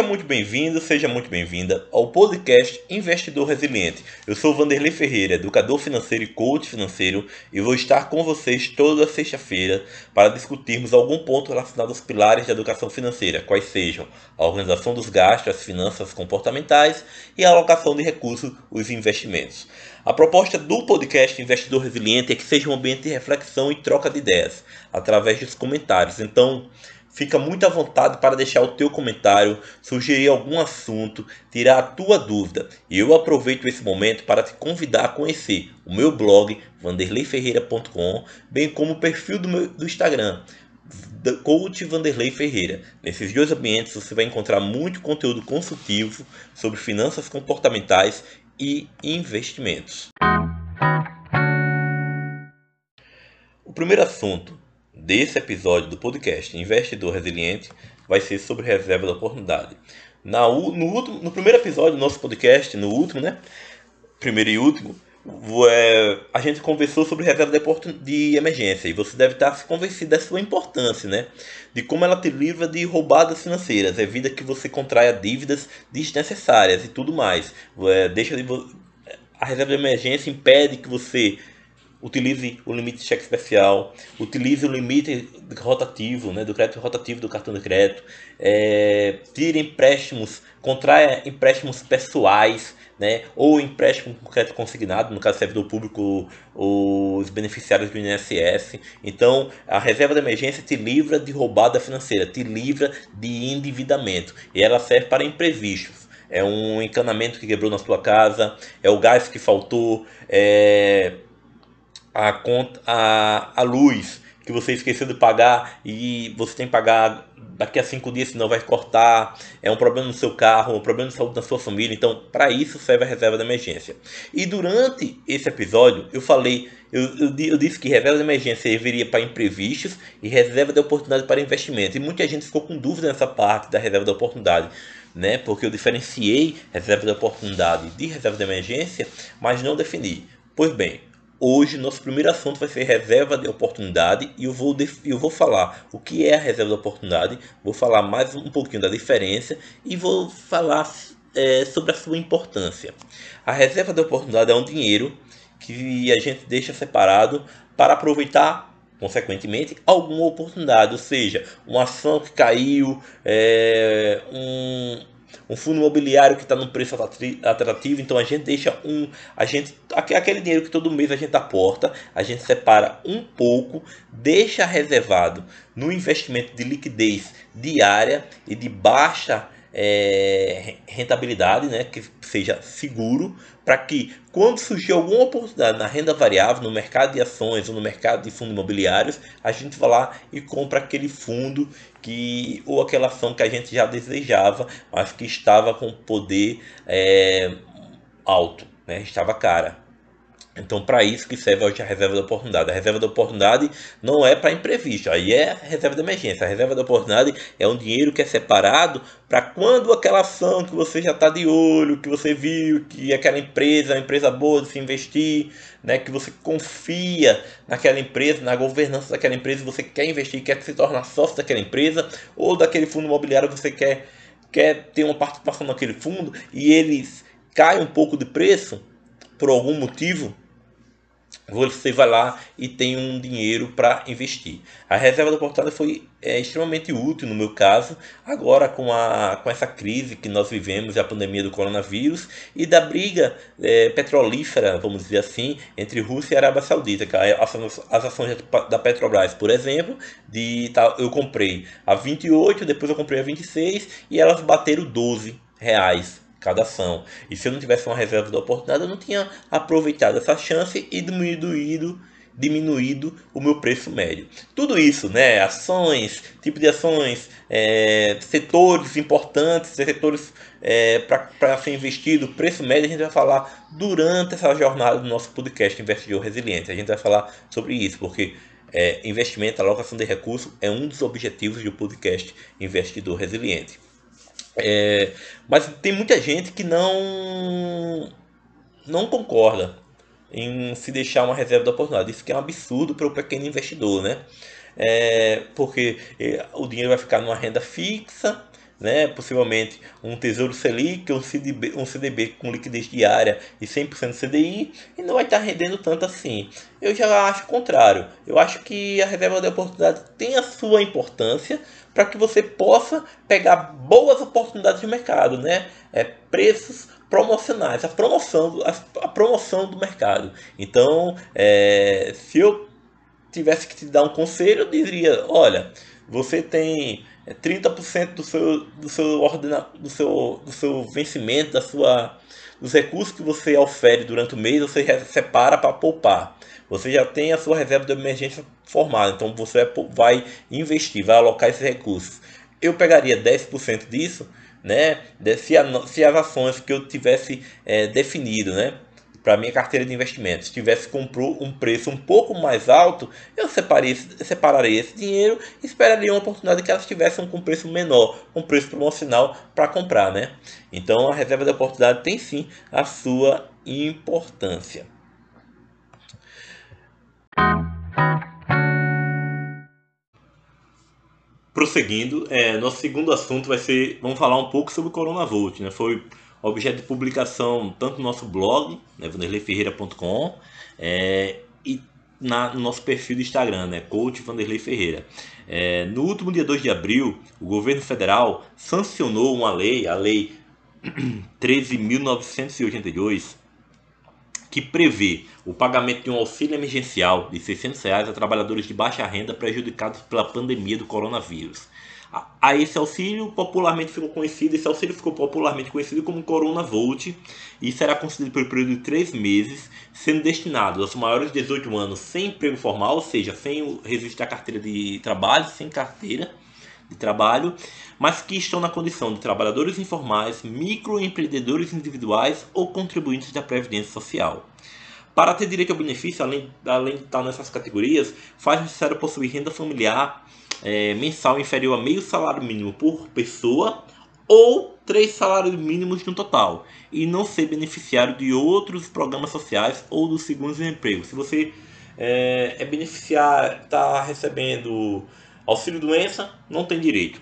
Seja muito bem-vindo, seja muito bem-vinda ao podcast Investidor Resiliente. Eu sou Vanderlei Ferreira, educador financeiro e coach financeiro, e vou estar com vocês toda sexta-feira para discutirmos algum ponto relacionado aos pilares da educação financeira, quais sejam a organização dos gastos, as finanças comportamentais e a alocação de recursos, os investimentos. A proposta do podcast Investidor Resiliente é que seja um ambiente de reflexão e troca de ideias através dos comentários. Então, Fica muito à vontade para deixar o teu comentário, sugerir algum assunto, tirar a tua dúvida. E eu aproveito esse momento para te convidar a conhecer o meu blog vanderleiferreira.com, bem como o perfil do meu do Instagram, Coach Vanderlei Ferreira. Nesses dois ambientes você vai encontrar muito conteúdo consultivo sobre finanças comportamentais e investimentos. O primeiro assunto desse episódio do podcast Investidor Resiliente vai ser sobre reserva da oportunidade. Na, no, último, no primeiro episódio do nosso podcast, no último, né? Primeiro e último, é, a gente conversou sobre reserva de, emergência e você deve estar se convencido da sua importância, né? De como ela te livra de roubadas financeiras, evita que você contraia dívidas desnecessárias e tudo mais. É, deixa de, a reserva de emergência impede que você utilize o limite de cheque especial, utilize o limite rotativo, né, do crédito rotativo do cartão de crédito, é, tire empréstimos, contraia empréstimos pessoais, né, ou empréstimo com crédito consignado, no caso servidor público, os beneficiários do INSS. Então, a reserva de emergência te livra de roubada financeira, te livra de endividamento, e ela serve para imprevistos. É um encanamento que quebrou na sua casa, é o gás que faltou, é a conta a, a luz que você esqueceu de pagar e você tem que pagar daqui a cinco dias, senão vai cortar, é um problema no seu carro, um problema de saúde na sua família. Então, para isso serve a reserva de emergência. E durante esse episódio, eu falei, eu, eu, eu disse que reserva de emergência serviria para imprevistos e reserva de oportunidade para investimento. E muita gente ficou com dúvida nessa parte da reserva de oportunidade. Né, porque eu diferenciei reserva de oportunidade de reserva de emergência, mas não defini. Pois bem, Hoje, nosso primeiro assunto vai ser reserva de oportunidade e eu vou, eu vou falar o que é a reserva de oportunidade, vou falar mais um pouquinho da diferença e vou falar é, sobre a sua importância. A reserva de oportunidade é um dinheiro que a gente deixa separado para aproveitar consequentemente, alguma oportunidade, ou seja, uma ação que caiu, é, um, um fundo imobiliário que está num preço atrativo, então a gente deixa um, a gente aquele dinheiro que todo mês a gente aporta, a gente separa um pouco, deixa reservado no investimento de liquidez diária e de baixa é, rentabilidade, né, que seja seguro, para que quando surgir alguma oportunidade na renda variável, no mercado de ações ou no mercado de fundos imobiliários, a gente vai lá e compra aquele fundo que ou aquela ação que a gente já desejava, mas que estava com poder é, alto, né, estava cara. Então, para isso que serve hoje a reserva da oportunidade. A reserva da oportunidade não é para imprevisto, aí é reserva de emergência. A reserva da oportunidade é um dinheiro que é separado para quando aquela ação que você já está de olho, que você viu que aquela empresa é uma empresa boa de se investir, né, que você confia naquela empresa, na governança daquela empresa, você quer investir, quer se tornar sócio daquela empresa, ou daquele fundo imobiliário você quer, quer ter uma participação naquele fundo e eles caem um pouco de preço por algum motivo, você vai lá e tem um dinheiro para investir. A reserva da oportunidade foi é, extremamente útil no meu caso, agora com, a, com essa crise que nós vivemos, a pandemia do coronavírus e da briga é, petrolífera, vamos dizer assim, entre Rússia e Arábia Saudita. As, as ações da Petrobras, por exemplo, de, tá, eu comprei a 28, depois eu comprei a 26 e elas bateram 12 reais cada ação. E se eu não tivesse uma reserva da oportunidade, eu não tinha aproveitado essa chance e diminuído diminuído o meu preço médio. Tudo isso, né, ações, tipo de ações, é, setores importantes, setores é, para ser investido, preço médio, a gente vai falar durante essa jornada do nosso podcast Investidor Resiliente. A gente vai falar sobre isso, porque é, investimento, alocação de recursos é um dos objetivos do podcast Investidor Resiliente. É, mas tem muita gente que não não concorda em se deixar uma reserva da oportunidade. Isso que é um absurdo para o pequeno investidor, né? É, porque é, o dinheiro vai ficar numa renda fixa, né? possivelmente um Tesouro Selic, um CDB, um CDB com liquidez diária e 100% CDI, e não vai estar rendendo tanto assim. Eu já acho o contrário. Eu acho que a reserva de oportunidade tem a sua importância para que você possa pegar boas oportunidades de mercado, né? É, preços promocionais, a promoção, a, a promoção do mercado. Então, é, se eu tivesse que te dar um conselho, eu diria, olha, você tem 30% é, do seu, do seu, ordena, do seu, do seu vencimento, da sua, dos recursos que você ofere durante o mês, você separa para poupar. Você já tem a sua reserva de emergência formada, então você vai investir, vai alocar esses recursos. Eu pegaria 10% disso, né? Se, a, se as ações que eu tivesse é, definido, né? Para minha carteira de investimentos tivesse comprou um preço um pouco mais alto, eu separei, separaria esse dinheiro e esperaria uma oportunidade que elas tivessem com um preço menor, um preço promocional para comprar, né? Então a reserva de oportunidade tem sim a sua importância. Prosseguindo, é, nosso segundo assunto vai ser, vamos falar um pouco sobre o Coronavolt, né? Foi objeto de publicação tanto no nosso blog, né, vanderleiferreira.com, é, e na, no nosso perfil do Instagram, né, Coach Vanderlei Ferreira. É, no último dia 2 de abril, o governo federal sancionou uma lei, a Lei 13.982, que prevê o pagamento de um auxílio emergencial de 600 reais a trabalhadores de baixa renda prejudicados pela pandemia do coronavírus a esse auxílio popularmente ficou conhecido, esse auxílio ficou popularmente conhecido como Corona Volt e será concedido por um período de três meses, sendo destinado aos maiores de 18 anos sem emprego formal, ou seja, sem o registro da carteira de trabalho, sem carteira de trabalho, mas que estão na condição de trabalhadores informais, microempreendedores individuais ou contribuintes da Previdência Social. Para ter direito ao benefício, além, além de estar nessas categorias, faz necessário possuir renda familiar é, mensal inferior a meio salário mínimo por pessoa ou três salários mínimos no total e não ser beneficiário de outros programas sociais ou do seguro-desemprego. Se você é, é beneficiário, está recebendo auxílio doença, não tem direito,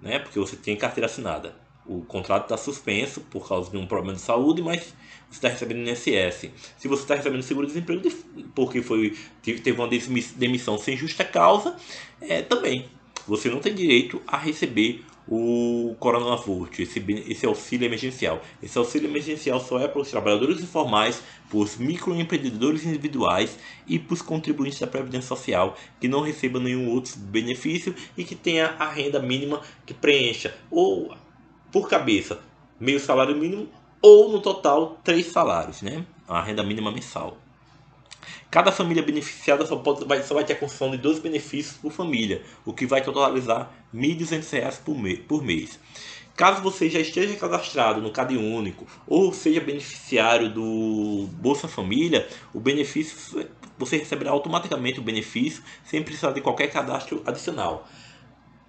né? Porque você tem carteira assinada. O contrato está suspenso por causa de um problema de saúde, mas está recebendo INSS. Se você está recebendo seguro-desemprego porque foi, teve uma demissão sem justa causa, é, também você não tem direito a receber o Coronavírus, esse, esse auxílio emergencial. Esse auxílio emergencial só é para os trabalhadores informais, para os microempreendedores individuais e para os contribuintes da Previdência Social que não recebam nenhum outro benefício e que tenha a renda mínima que preencha ou por cabeça meio salário mínimo ou no total três salários, né? A renda mínima mensal. Cada família beneficiada só, pode, vai, só vai ter a concessão de dois benefícios por família, o que vai totalizar R$ 1.200 por, me, por mês. Caso você já esteja cadastrado no Cade Único ou seja beneficiário do Bolsa Família, o benefício você receberá automaticamente o benefício sem precisar de qualquer cadastro adicional.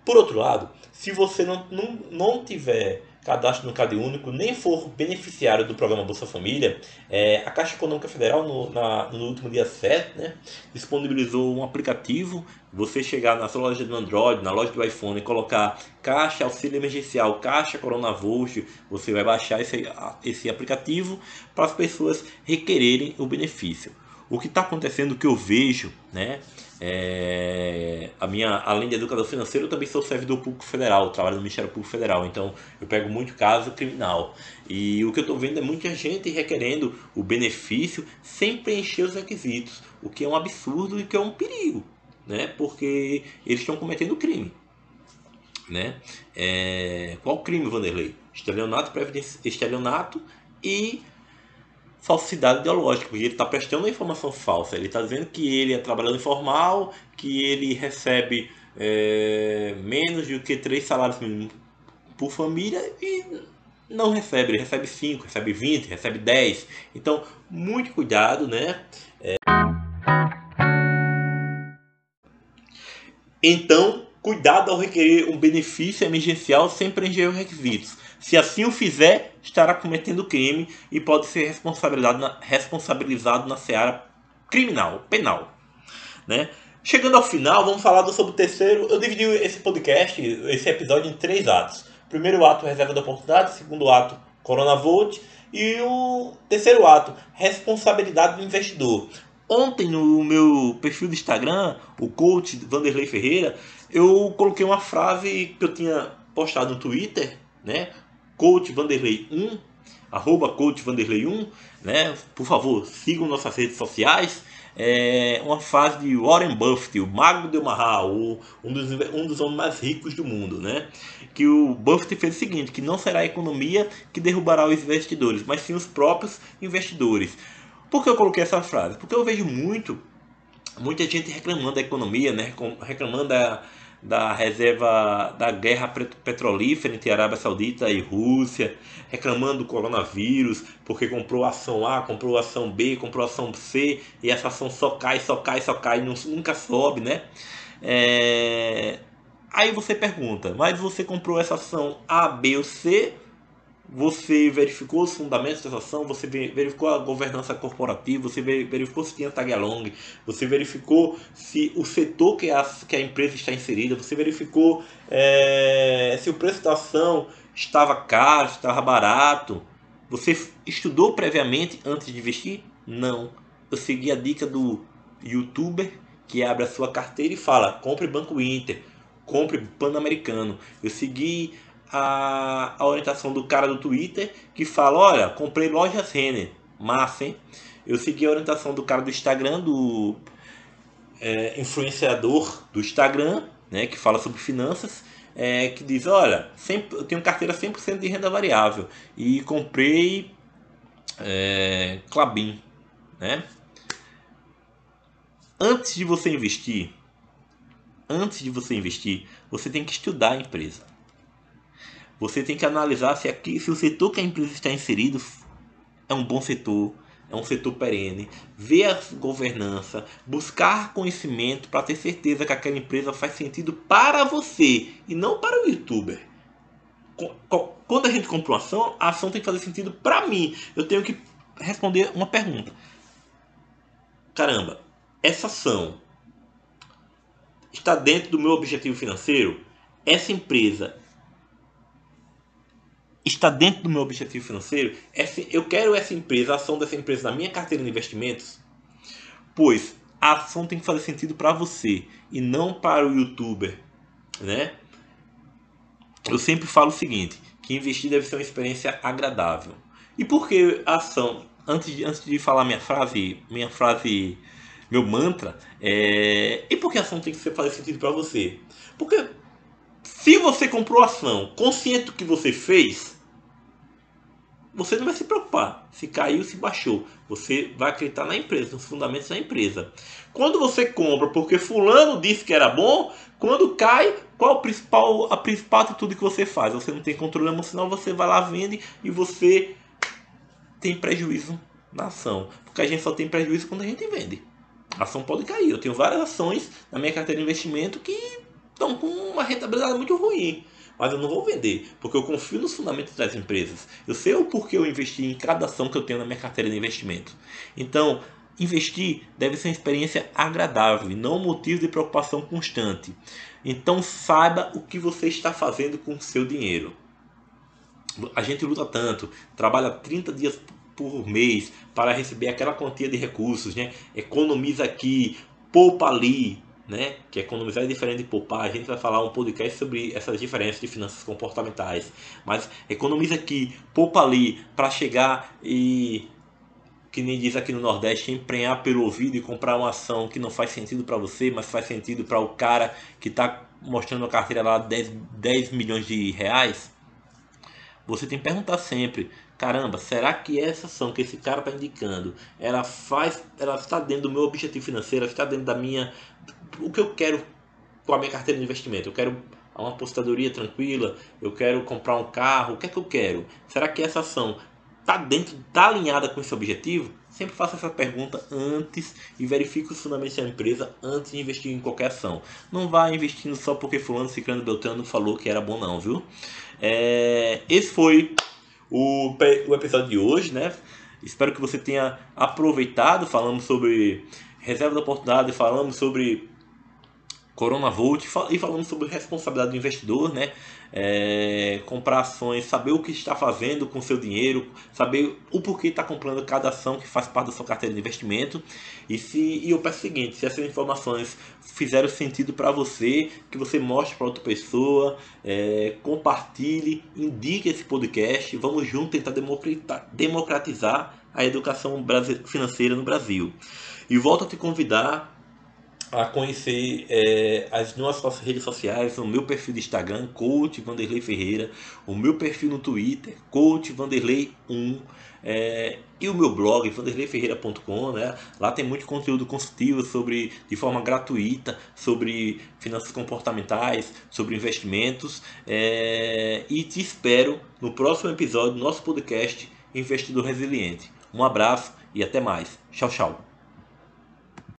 Por outro lado, se você não, não, não tiver cadastro no Cade Único, nem for beneficiário do programa Bolsa Família, é, a Caixa Econômica Federal, no, na, no último dia 7, né, disponibilizou um aplicativo. Você chegar na sua loja do Android, na loja do iPhone, e colocar Caixa Auxílio Emergencial, Caixa Coronavírus, você vai baixar esse, esse aplicativo para as pessoas requererem o benefício. O que está acontecendo, o que eu vejo, né, é, a minha, além de educador financeiro, eu também sou servidor público federal, trabalho no Ministério Público Federal, então eu pego muito caso criminal. E o que eu estou vendo é muita gente requerendo o benefício sem preencher os requisitos, o que é um absurdo e que é um perigo, né? porque eles estão cometendo crime. Né? É, qual crime, Vanderlei? Estelionato, estelionato e falsidade ideológica, porque ele está prestando uma informação falsa. Ele está dizendo que ele é trabalhador informal, que ele recebe é, menos do que três salários mínimos por família e não recebe. Ele recebe 5, recebe 20, recebe 10. Então, muito cuidado, né? É... Então, cuidado ao requerer um benefício emergencial sem preencher os requisitos. Se assim o fizer, estará cometendo crime e pode ser responsabilizado na, responsabilizado na seara criminal, penal. Né? Chegando ao final, vamos falar sobre o terceiro. Eu dividi esse podcast, esse episódio, em três atos. Primeiro ato, reserva da oportunidade. Segundo ato, Coronavolt. E o terceiro ato, responsabilidade do investidor. Ontem no meu perfil do Instagram, o coach Vanderlei Ferreira, eu coloquei uma frase que eu tinha postado no Twitter, né? Coach Vanderlei 1, arroba Coach Vanderlei 1, né? Por favor, sigam nossas redes sociais. É uma frase de Warren Buffett, o mago de Omaha, o, um, dos, um dos homens mais ricos do mundo, né? Que o Buffett fez o seguinte, que não será a economia que derrubará os investidores, mas sim os próprios investidores. Por que eu coloquei essa frase? Porque eu vejo muito, muita gente reclamando da economia, né? Reclamando da, da reserva da guerra petrolífera entre Arábia Saudita e Rússia, reclamando do coronavírus, porque comprou ação A, comprou ação B, comprou ação C, e essa ação só cai, só cai, só cai, nunca sobe, né? É... Aí você pergunta, mas você comprou essa ação A, B ou C você verificou os fundamentos dessa ação, você verificou a governança corporativa, você verificou se tinha tag along, você verificou se o setor que a, que a empresa está inserida, você verificou é, se o preço da ação estava caro, estava barato. Você estudou previamente antes de investir? Não. Eu segui a dica do youtuber que abre a sua carteira e fala: compre Banco Inter, compre Pan-Americano. Eu segui a, a orientação do cara do Twitter que fala: Olha, comprei lojas Renner, massa, hein? Eu segui a orientação do cara do Instagram, do é, influenciador do Instagram, né, que fala sobre finanças, é, que diz: Olha, sempre, eu tenho carteira 100% de renda variável e comprei é, Clabin, né? Antes de você investir, antes de você investir, você tem que estudar a empresa. Você tem que analisar se, aqui, se o setor que a empresa está inserido é um bom setor, é um setor perene, ver a governança, buscar conhecimento para ter certeza que aquela empresa faz sentido para você e não para o youtuber. Quando a gente compra uma ação, a ação tem que fazer sentido para mim. Eu tenho que responder uma pergunta. Caramba, essa ação está dentro do meu objetivo financeiro? Essa empresa está dentro do meu objetivo financeiro, eu quero essa empresa, a ação dessa empresa na minha carteira de investimentos, pois a ação tem que fazer sentido para você e não para o youtuber, né? Eu sempre falo o seguinte, que investir deve ser uma experiência agradável. E por que a ação? Antes de, antes de falar minha frase, minha frase, meu mantra, é, e por que a ação tem que fazer sentido para você? Porque se você comprou ação consciente do que você fez, você não vai se preocupar se caiu, se baixou. Você vai acreditar na empresa, nos fundamentos da empresa. Quando você compra porque fulano disse que era bom, quando cai, qual a principal, a principal atitude que você faz? Você não tem controle emocional, você vai lá, vende e você tem prejuízo na ação. Porque a gente só tem prejuízo quando a gente vende. A ação pode cair. Eu tenho várias ações na minha carteira de investimento que estão com uma rentabilidade muito ruim mas eu não vou vender, porque eu confio nos fundamentos das empresas. Eu sei o porquê eu investi em cada ação que eu tenho na minha carteira de investimento. Então, investir deve ser uma experiência agradável e não um motivo de preocupação constante. Então, saiba o que você está fazendo com o seu dinheiro. A gente luta tanto, trabalha 30 dias por mês para receber aquela quantia de recursos, né? economiza aqui, poupa ali, né? Que economizar é diferente de poupar. A gente vai falar um podcast sobre essas diferenças de finanças comportamentais. Mas economiza aqui, poupa ali, para chegar e que nem diz aqui no Nordeste, emprenhar pelo ouvido e comprar uma ação que não faz sentido para você, mas faz sentido para o cara que está mostrando a carteira lá 10, 10 milhões de reais. Você tem que perguntar sempre, caramba, será que essa ação que esse cara está indicando, ela faz, ela está dentro do meu objetivo financeiro, ela está dentro da minha o que eu quero com a minha carteira de investimento? Eu quero uma apostadoria tranquila, eu quero comprar um carro, o que é que eu quero? Será que essa ação está dentro, está alinhada com esse objetivo? Sempre faça essa pergunta antes e verifique os fundamentos da empresa antes de investir em qualquer ação. Não vá investindo só porque fulano, ciclano, beltrano falou que era bom não, viu? É, esse foi o, o episódio de hoje, né? Espero que você tenha aproveitado. Falamos sobre reserva da oportunidade, falamos sobre Corona Volt e falando sobre responsabilidade do investidor, né? É, comprar ações, saber o que está fazendo com seu dinheiro, saber o porquê está comprando cada ação que faz parte da sua carteira de investimento. E se e eu peço o seguinte, se essas informações fizeram sentido para você, que você mostre para outra pessoa, é, compartilhe, indique esse podcast, vamos juntos tentar democratizar a educação financeira no Brasil. E volto a te convidar a conhecer é, as nossas redes sociais, o meu perfil de Instagram, Coach Vanderlei Ferreira, o meu perfil no Twitter, Coach Vanderlei 1, é, e o meu blog, vanderleiferreira.com, né? Lá tem muito conteúdo consultivo sobre, de forma gratuita, sobre finanças comportamentais, sobre investimentos. É, e te espero no próximo episódio do nosso podcast Investidor Resiliente. Um abraço e até mais. Tchau, tchau.